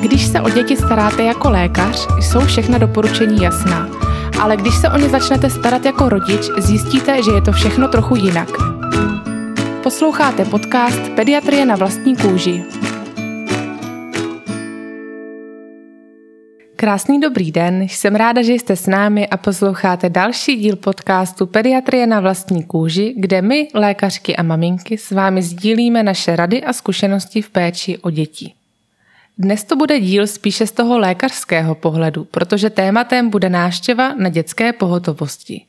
Když se o děti staráte jako lékař, jsou všechna doporučení jasná. Ale když se o ně začnete starat jako rodič, zjistíte, že je to všechno trochu jinak. Posloucháte podcast Pediatrie na vlastní kůži. Krásný dobrý den, jsem ráda, že jste s námi a posloucháte další díl podcastu Pediatrie na vlastní kůži, kde my, lékařky a maminky, s vámi sdílíme naše rady a zkušenosti v péči o děti. Dnes to bude díl spíše z toho lékařského pohledu, protože tématem bude náštěva na dětské pohotovosti.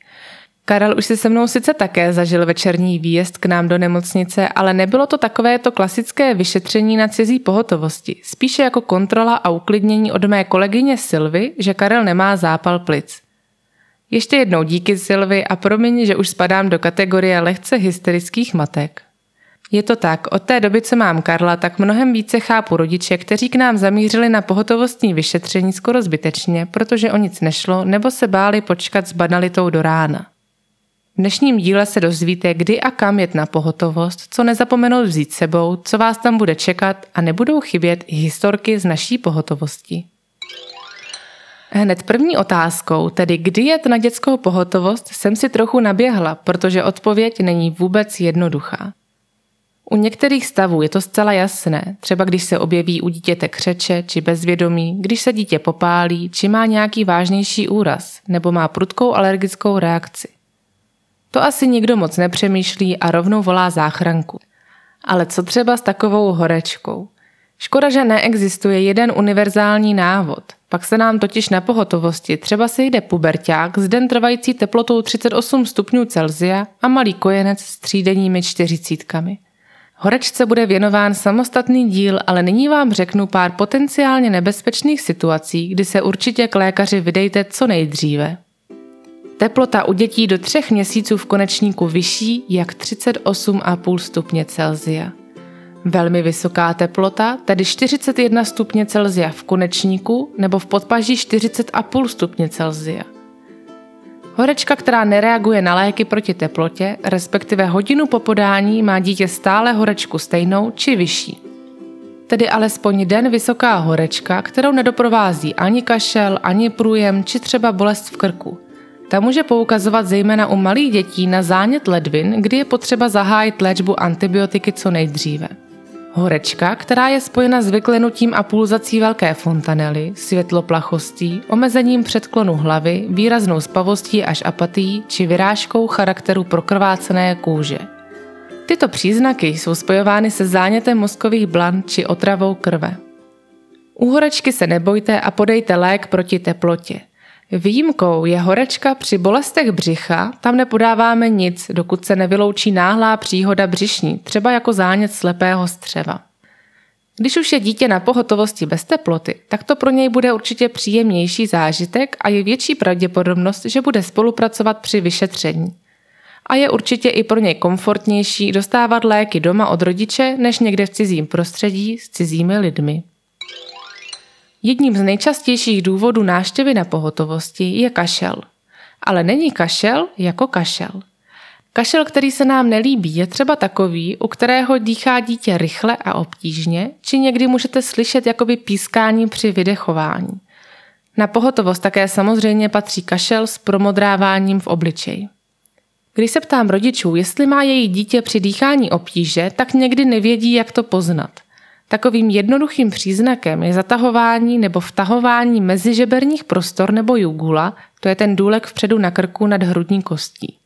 Karel už si se mnou sice také zažil večerní výjezd k nám do nemocnice, ale nebylo to takové to klasické vyšetření na cizí pohotovosti, spíše jako kontrola a uklidnění od mé kolegyně Silvy, že Karel nemá zápal plic. Ještě jednou díky Silvy a promiň, že už spadám do kategorie lehce hysterických matek. Je to tak, od té doby, co mám Karla, tak mnohem více chápu rodiče, kteří k nám zamířili na pohotovostní vyšetření skoro zbytečně, protože o nic nešlo nebo se báli počkat s banalitou do rána. V dnešním díle se dozvíte, kdy a kam jet na pohotovost, co nezapomenout vzít sebou, co vás tam bude čekat a nebudou chybět i historky z naší pohotovosti. Hned první otázkou, tedy kdy jet na dětskou pohotovost, jsem si trochu naběhla, protože odpověď není vůbec jednoduchá. U některých stavů je to zcela jasné, třeba když se objeví u dítěte křeče či bezvědomí, když se dítě popálí, či má nějaký vážnější úraz, nebo má prudkou alergickou reakci. To asi nikdo moc nepřemýšlí a rovnou volá záchranku. Ale co třeba s takovou horečkou? Škoda, že neexistuje jeden univerzální návod. Pak se nám totiž na pohotovosti třeba sejde puberták s den trvající teplotou 38 stupňů Celzia a malý kojenec s třídenními čtyřicítkami. Horečce bude věnován samostatný díl, ale nyní vám řeknu pár potenciálně nebezpečných situací, kdy se určitě k lékaři vydejte co nejdříve. Teplota u dětí do třech měsíců v konečníku vyšší jak 38,5 stupně Celzia. Velmi vysoká teplota, tedy 41 stupně Celzia v konečníku nebo v podpaží 40,5 stupně Celzia. Horečka, která nereaguje na léky proti teplotě, respektive hodinu po podání má dítě stále horečku stejnou či vyšší. Tedy alespoň den vysoká horečka, kterou nedoprovází ani kašel, ani průjem či třeba bolest v krku. Ta může poukazovat zejména u malých dětí na zánět ledvin, kdy je potřeba zahájit léčbu antibiotiky co nejdříve. Horečka, která je spojena s vyklenutím a pulzací velké fontanely, světloplachostí, omezením předklonu hlavy, výraznou spavostí až apatií či vyrážkou charakteru prokrvácené kůže. Tyto příznaky jsou spojovány se zánětem mozkových blan či otravou krve. U horečky se nebojte a podejte lék proti teplotě – Výjimkou je horečka při bolestech břicha, tam nepodáváme nic, dokud se nevyloučí náhlá příhoda břišní, třeba jako zánět slepého střeva. Když už je dítě na pohotovosti bez teploty, tak to pro něj bude určitě příjemnější zážitek a je větší pravděpodobnost, že bude spolupracovat při vyšetření. A je určitě i pro něj komfortnější dostávat léky doma od rodiče, než někde v cizím prostředí s cizími lidmi. Jedním z nejčastějších důvodů náštěvy na pohotovosti je kašel. Ale není kašel jako kašel. Kašel, který se nám nelíbí, je třeba takový, u kterého dýchá dítě rychle a obtížně, či někdy můžete slyšet jakoby pískání při vydechování. Na pohotovost také samozřejmě patří kašel s promodráváním v obličeji. Když se ptám rodičů, jestli má její dítě při dýchání obtíže, tak někdy nevědí, jak to poznat. Takovým jednoduchým příznakem je zatahování nebo vtahování mezižeberních prostor nebo jugula, to je ten důlek vpředu na krku nad hrudní kostí.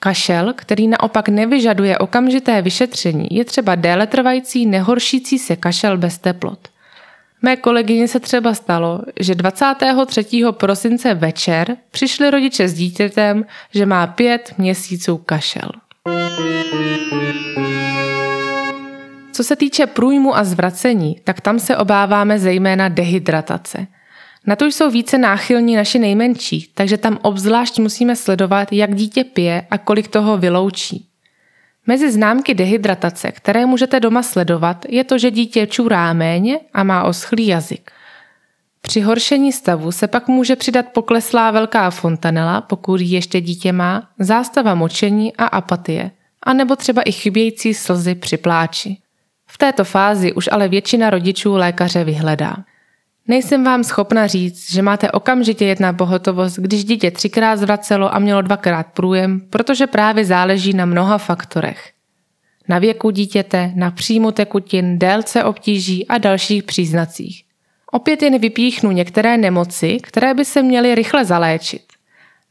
Kašel, který naopak nevyžaduje okamžité vyšetření, je třeba déle trvající nehoršící se kašel bez teplot. Mé kolegyně se třeba stalo, že 23. prosince večer přišli rodiče s dítětem, že má pět měsíců kašel. Co se týče průjmu a zvracení, tak tam se obáváme zejména dehydratace. Na to jsou více náchylní naši nejmenší, takže tam obzvlášť musíme sledovat, jak dítě pije a kolik toho vyloučí. Mezi známky dehydratace, které můžete doma sledovat, je to, že dítě čurá méně a má oschlý jazyk. Při horšení stavu se pak může přidat pokleslá velká fontanela, pokud ji ještě dítě má, zástava močení a apatie, a nebo třeba i chybějící slzy při pláči. Této fázi už ale většina rodičů lékaře vyhledá. Nejsem vám schopna říct, že máte okamžitě jet na pohotovost, když dítě třikrát zvracelo a mělo dvakrát průjem, protože právě záleží na mnoha faktorech. Na věku dítěte, na příjmu tekutin, délce obtíží a dalších příznacích. Opět jen vypíchnu některé nemoci, které by se měly rychle zaléčit.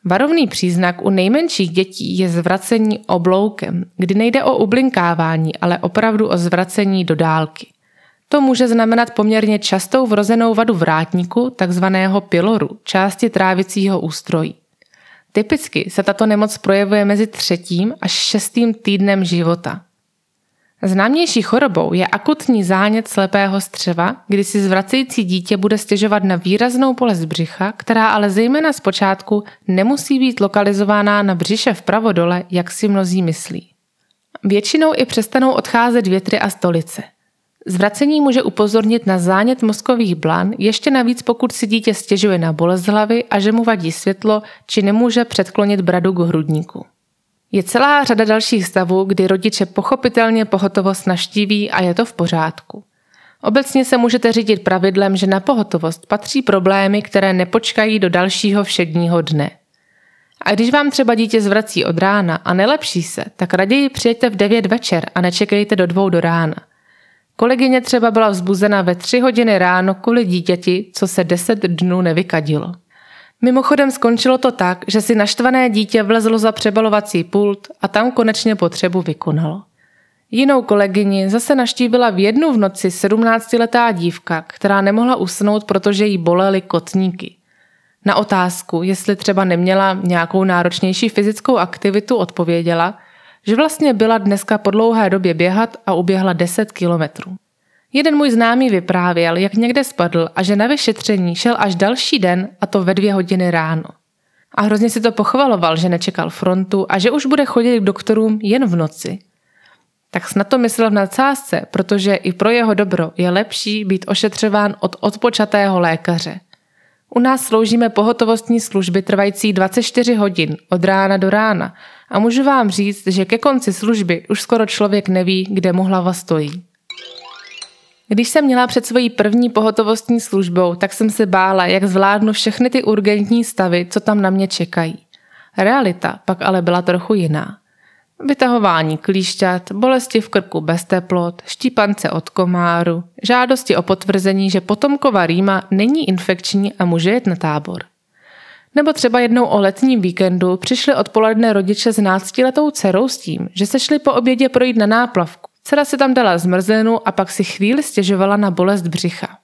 Varovný příznak u nejmenších dětí je zvracení obloukem, kdy nejde o ublinkávání, ale opravdu o zvracení do dálky. To může znamenat poměrně častou vrozenou vadu vrátníku, takzvaného piloru, části trávicího ústrojí. Typicky se tato nemoc projevuje mezi třetím až šestým týdnem života. Známější chorobou je akutní zánět slepého střeva, kdy si zvracející dítě bude stěžovat na výraznou bolest břicha, která ale zejména zpočátku nemusí být lokalizována na břiše vpravo dole, jak si mnozí myslí. Většinou i přestanou odcházet větry a stolice. Zvracení může upozornit na zánět mozkových blan, ještě navíc pokud si dítě stěžuje na bolest hlavy a že mu vadí světlo, či nemůže předklonit bradu k hrudníku. Je celá řada dalších stavů, kdy rodiče pochopitelně pohotovost naštíví a je to v pořádku. Obecně se můžete řídit pravidlem, že na pohotovost patří problémy, které nepočkají do dalšího všedního dne. A když vám třeba dítě zvrací od rána a nelepší se, tak raději přijďte v 9 večer a nečekejte do dvou do rána. Kolegyně třeba byla vzbuzena ve 3 hodiny ráno kvůli dítěti, co se 10 dnů nevykadilo. Mimochodem skončilo to tak, že si naštvané dítě vlezlo za přebalovací pult a tam konečně potřebu vykonalo. Jinou kolegyni zase naštívila v jednu v noci 17-letá dívka, která nemohla usnout, protože jí bolely kotníky. Na otázku, jestli třeba neměla nějakou náročnější fyzickou aktivitu, odpověděla, že vlastně byla dneska po dlouhé době běhat a uběhla 10 kilometrů. Jeden můj známý vyprávěl, jak někde spadl a že na vyšetření šel až další den a to ve dvě hodiny ráno. A hrozně si to pochvaloval, že nečekal frontu a že už bude chodit k doktorům jen v noci. Tak snad to myslel v nadsázce, protože i pro jeho dobro je lepší být ošetřován od odpočatého lékaře. U nás sloužíme pohotovostní služby trvající 24 hodin od rána do rána a můžu vám říct, že ke konci služby už skoro člověk neví, kde mu hlava stojí. Když jsem měla před svojí první pohotovostní službou, tak jsem se bála, jak zvládnu všechny ty urgentní stavy, co tam na mě čekají. Realita pak ale byla trochu jiná. Vytahování klíšťat, bolesti v krku bez teplot, štípance od komáru, žádosti o potvrzení, že potomková rýma není infekční a může jet na tábor. Nebo třeba jednou o letním víkendu přišli odpoledne rodiče s náctiletou dcerou s tím, že se šli po obědě projít na náplavku Dcera si tam dala zmrzlinu a pak si chvíli stěžovala na bolest břicha.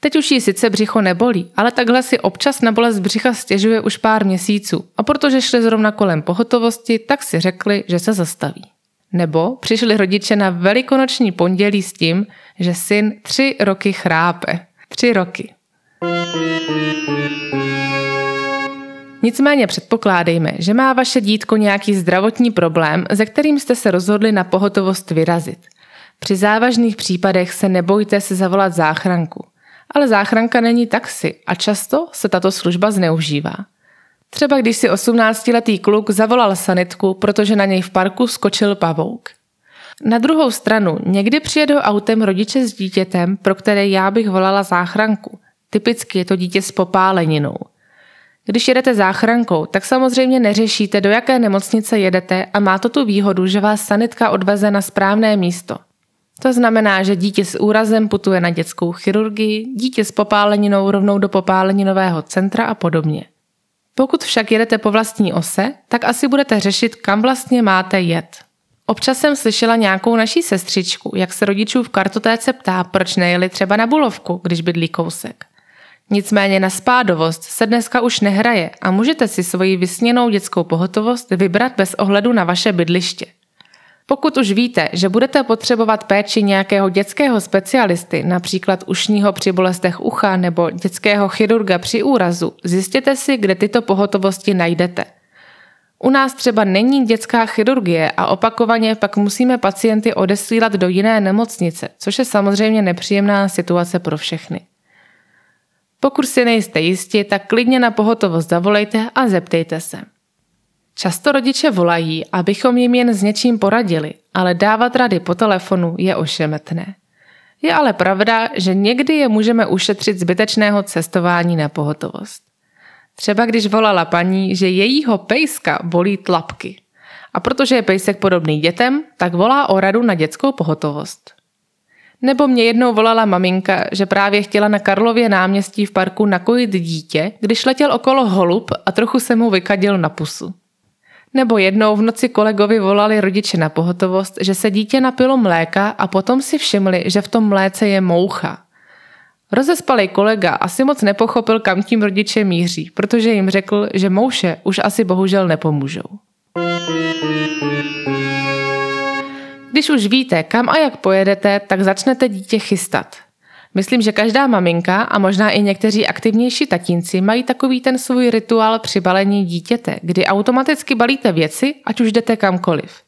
Teď už jí sice břicho nebolí, ale takhle si občas na bolest břicha stěžuje už pár měsíců a protože šli zrovna kolem pohotovosti, tak si řekli, že se zastaví. Nebo přišli rodiče na velikonoční pondělí s tím, že syn tři roky chrápe. Tři roky. Nicméně předpokládejme, že má vaše dítko nějaký zdravotní problém, ze kterým jste se rozhodli na pohotovost vyrazit. Při závažných případech se nebojte si zavolat záchranku. Ale záchranka není taxi a často se tato služba zneužívá. Třeba když si 18-letý kluk zavolal sanitku, protože na něj v parku skočil pavouk. Na druhou stranu, někdy přijedou autem rodiče s dítětem, pro které já bych volala záchranku. Typicky je to dítě s popáleninou – když jedete záchrankou, tak samozřejmě neřešíte, do jaké nemocnice jedete a má to tu výhodu, že vás sanitka odveze na správné místo. To znamená, že dítě s úrazem putuje na dětskou chirurgii, dítě s popáleninou rovnou do popáleninového centra a podobně. Pokud však jedete po vlastní ose, tak asi budete řešit, kam vlastně máte jet. Občas jsem slyšela nějakou naší sestřičku, jak se rodičů v kartotéce ptá, proč nejeli třeba na bulovku, když bydlí kousek. Nicméně na spádovost se dneska už nehraje a můžete si svoji vysněnou dětskou pohotovost vybrat bez ohledu na vaše bydliště. Pokud už víte, že budete potřebovat péči nějakého dětského specialisty, například ušního při bolestech ucha nebo dětského chirurga při úrazu, zjistěte si, kde tyto pohotovosti najdete. U nás třeba není dětská chirurgie a opakovaně pak musíme pacienty odesílat do jiné nemocnice, což je samozřejmě nepříjemná situace pro všechny. Pokud si nejste jistí, tak klidně na pohotovost zavolejte a zeptejte se. Často rodiče volají, abychom jim jen s něčím poradili, ale dávat rady po telefonu je ošemetné. Je ale pravda, že někdy je můžeme ušetřit zbytečného cestování na pohotovost. Třeba když volala paní, že jejího pejska bolí tlapky. A protože je pejsek podobný dětem, tak volá o radu na dětskou pohotovost. Nebo mě jednou volala maminka, že právě chtěla na Karlově náměstí v parku nakojit dítě, když letěl okolo holub a trochu se mu vykadil na pusu. Nebo jednou v noci kolegovi volali rodiče na pohotovost, že se dítě napilo mléka a potom si všimli, že v tom mléce je moucha. Rozespalý kolega asi moc nepochopil, kam tím rodiče míří, protože jim řekl, že mouše už asi bohužel nepomůžou. Když už víte, kam a jak pojedete, tak začnete dítě chystat. Myslím, že každá maminka a možná i někteří aktivnější tatínci mají takový ten svůj rituál při balení dítěte, kdy automaticky balíte věci, ať už jdete kamkoliv.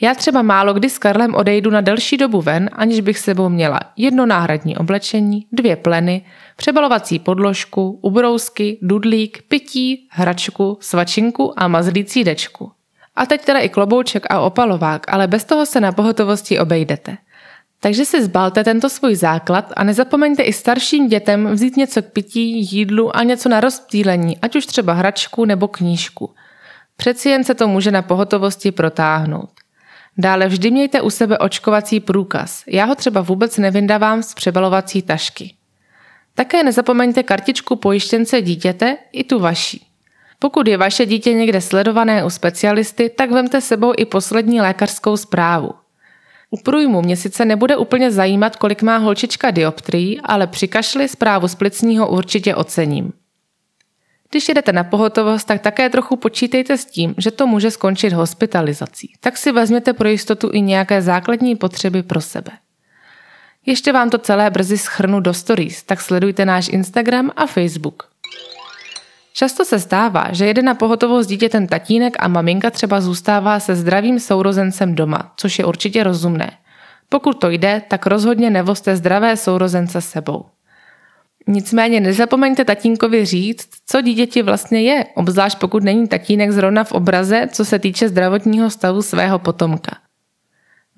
Já třeba málo kdy s Karlem odejdu na delší dobu ven, aniž bych sebou měla jedno náhradní oblečení, dvě pleny, přebalovací podložku, ubrousky, dudlík, pití, hračku, svačinku a mazlící dečku. A teď teda i klobouček a opalovák, ale bez toho se na pohotovosti obejdete. Takže si zbalte tento svůj základ a nezapomeňte i starším dětem vzít něco k pití, jídlu a něco na rozptýlení, ať už třeba hračku nebo knížku. Přeci jen se to může na pohotovosti protáhnout. Dále vždy mějte u sebe očkovací průkaz. Já ho třeba vůbec nevyndávám z přebalovací tašky. Také nezapomeňte kartičku pojištěnce dítěte i tu vaší. Pokud je vaše dítě někde sledované u specialisty, tak vemte sebou i poslední lékařskou zprávu. U průjmu mě sice nebude úplně zajímat, kolik má holčička dioptrií, ale při kašli zprávu z plicního určitě ocením. Když jedete na pohotovost, tak také trochu počítejte s tím, že to může skončit hospitalizací. Tak si vezměte pro jistotu i nějaké základní potřeby pro sebe. Ještě vám to celé brzy schrnu do stories, tak sledujte náš Instagram a Facebook. Často se stává, že jede na pohotovost dítě ten tatínek a maminka třeba zůstává se zdravým sourozencem doma, což je určitě rozumné. Pokud to jde, tak rozhodně nevozte zdravé sourozence sebou. Nicméně nezapomeňte tatínkovi říct, co dítěti vlastně je, obzvlášť pokud není tatínek zrovna v obraze, co se týče zdravotního stavu svého potomka.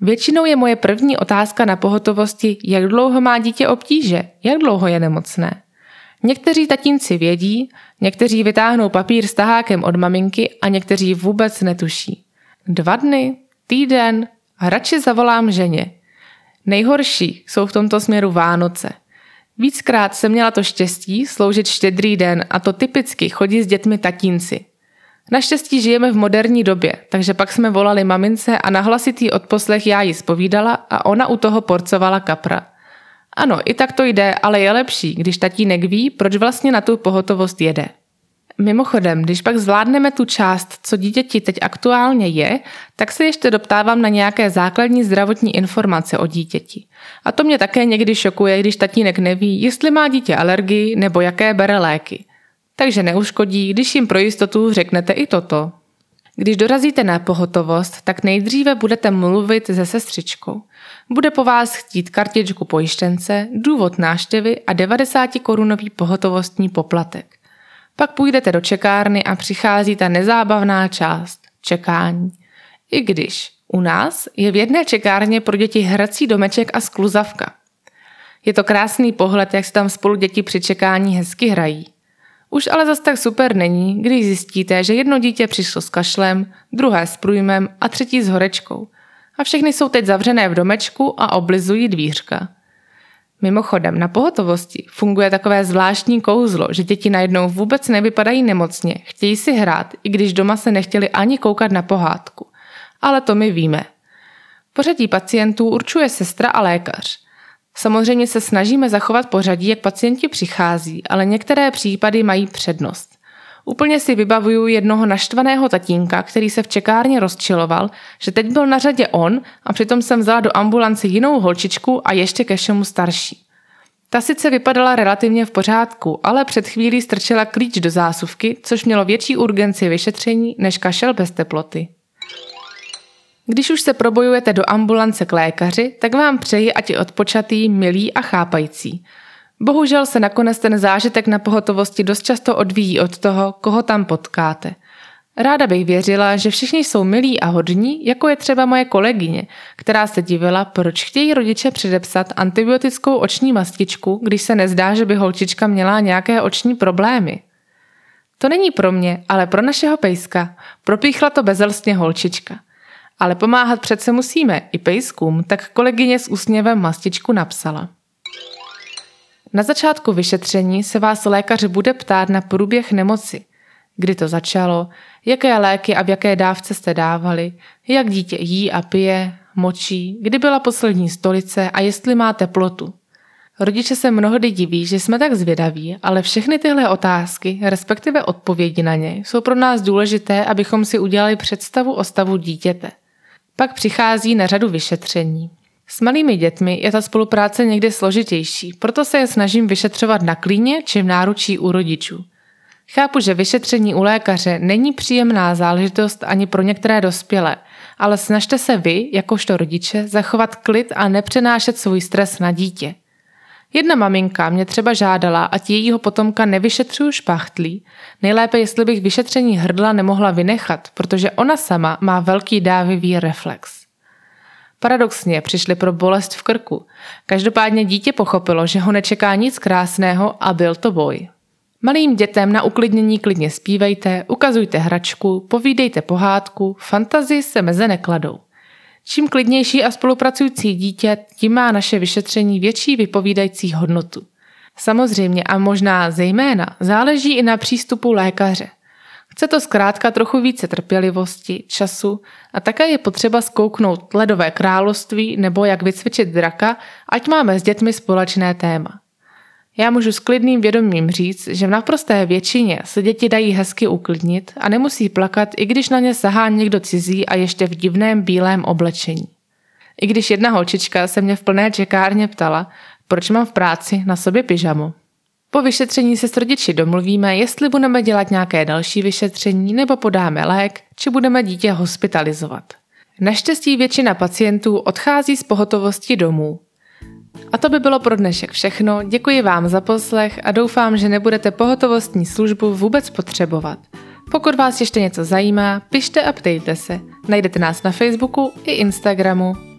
Většinou je moje první otázka na pohotovosti, jak dlouho má dítě obtíže, jak dlouho je nemocné. Někteří tatínci vědí, někteří vytáhnou papír s tahákem od maminky a někteří vůbec netuší. Dva dny, týden radši zavolám ženě. Nejhorší jsou v tomto směru Vánoce. Víckrát jsem měla to štěstí sloužit štědrý den a to typicky chodí s dětmi tatínci. Naštěstí žijeme v moderní době, takže pak jsme volali mamince a na hlasitý odposlech já jí spovídala a ona u toho porcovala kapra. Ano, i tak to jde, ale je lepší, když tatínek ví, proč vlastně na tu pohotovost jede. Mimochodem, když pak zvládneme tu část, co dítěti teď aktuálně je, tak se ještě doptávám na nějaké základní zdravotní informace o dítěti. A to mě také někdy šokuje, když tatínek neví, jestli má dítě alergii nebo jaké bere léky. Takže neuškodí, když jim pro jistotu řeknete i toto. Když dorazíte na pohotovost, tak nejdříve budete mluvit se sestřičkou. Bude po vás chtít kartičku pojištěnce, důvod náštěvy a 90 korunový pohotovostní poplatek. Pak půjdete do čekárny a přichází ta nezábavná část – čekání. I když u nás je v jedné čekárně pro děti hrací domeček a skluzavka. Je to krásný pohled, jak se tam spolu děti při čekání hezky hrají. Už ale zas tak super není, když zjistíte, že jedno dítě přišlo s kašlem, druhé s průjmem a třetí s horečkou. A všechny jsou teď zavřené v domečku a oblizují dvířka. Mimochodem, na pohotovosti funguje takové zvláštní kouzlo, že děti najednou vůbec nevypadají nemocně, chtějí si hrát, i když doma se nechtěli ani koukat na pohádku. Ale to my víme. Pořadí pacientů určuje sestra a lékař. Samozřejmě se snažíme zachovat pořadí, jak pacienti přichází, ale některé případy mají přednost. Úplně si vybavuju jednoho naštvaného tatínka, který se v čekárně rozčiloval, že teď byl na řadě on a přitom jsem vzala do ambulance jinou holčičku a ještě ke všemu starší. Ta sice vypadala relativně v pořádku, ale před chvílí strčila klíč do zásuvky, což mělo větší urgenci vyšetření než kašel bez teploty. Když už se probojujete do ambulance k lékaři, tak vám přeji, ať je odpočatý, milý a chápající. Bohužel se nakonec ten zážitek na pohotovosti dost často odvíjí od toho, koho tam potkáte. Ráda bych věřila, že všichni jsou milí a hodní, jako je třeba moje kolegyně, která se divila, proč chtějí rodiče předepsat antibiotickou oční mastičku, když se nezdá, že by holčička měla nějaké oční problémy. To není pro mě, ale pro našeho pejska. Propíchla to bezelstně holčička. Ale pomáhat přece musíme, i pejskům, tak kolegyně s úsměvem mastičku napsala. Na začátku vyšetření se vás lékař bude ptát na průběh nemoci. Kdy to začalo, jaké léky a v jaké dávce jste dávali, jak dítě jí a pije, močí, kdy byla poslední stolice a jestli má teplotu. Rodiče se mnohdy diví, že jsme tak zvědaví, ale všechny tyhle otázky, respektive odpovědi na ně, jsou pro nás důležité, abychom si udělali představu o stavu dítěte. Pak přichází na řadu vyšetření. S malými dětmi je ta spolupráce někdy složitější, proto se je snažím vyšetřovat na klíně či v náručí u rodičů. Chápu, že vyšetření u lékaře není příjemná záležitost ani pro některé dospělé, ale snažte se vy, jakožto rodiče, zachovat klid a nepřenášet svůj stres na dítě. Jedna maminka mě třeba žádala, ať jejího potomka nevyšetřuju špachtlí, nejlépe jestli bych vyšetření hrdla nemohla vynechat, protože ona sama má velký dávivý reflex. Paradoxně přišli pro bolest v krku. Každopádně dítě pochopilo, že ho nečeká nic krásného a byl to boj. Malým dětem na uklidnění klidně zpívejte, ukazujte hračku, povídejte pohádku, fantazii se meze nekladou. Čím klidnější a spolupracující dítě, tím má naše vyšetření větší vypovídající hodnotu. Samozřejmě a možná zejména záleží i na přístupu lékaře. Chce to zkrátka trochu více trpělivosti, času a také je potřeba zkouknout ledové království nebo jak vycvičit draka, ať máme s dětmi společné téma. Já můžu s klidným vědomím říct, že v naprosté většině se děti dají hezky uklidnit a nemusí plakat, i když na ně sahá někdo cizí a ještě v divném bílém oblečení. I když jedna holčička se mě v plné čekárně ptala, proč mám v práci na sobě pyžamo. Po vyšetření se s rodiči domluvíme, jestli budeme dělat nějaké další vyšetření nebo podáme lék, či budeme dítě hospitalizovat. Naštěstí většina pacientů odchází z pohotovosti domů, a to by bylo pro dnešek všechno. Děkuji vám za poslech a doufám, že nebudete pohotovostní službu vůbec potřebovat. Pokud vás ještě něco zajímá, pište a ptejte se. Najdete nás na Facebooku i Instagramu.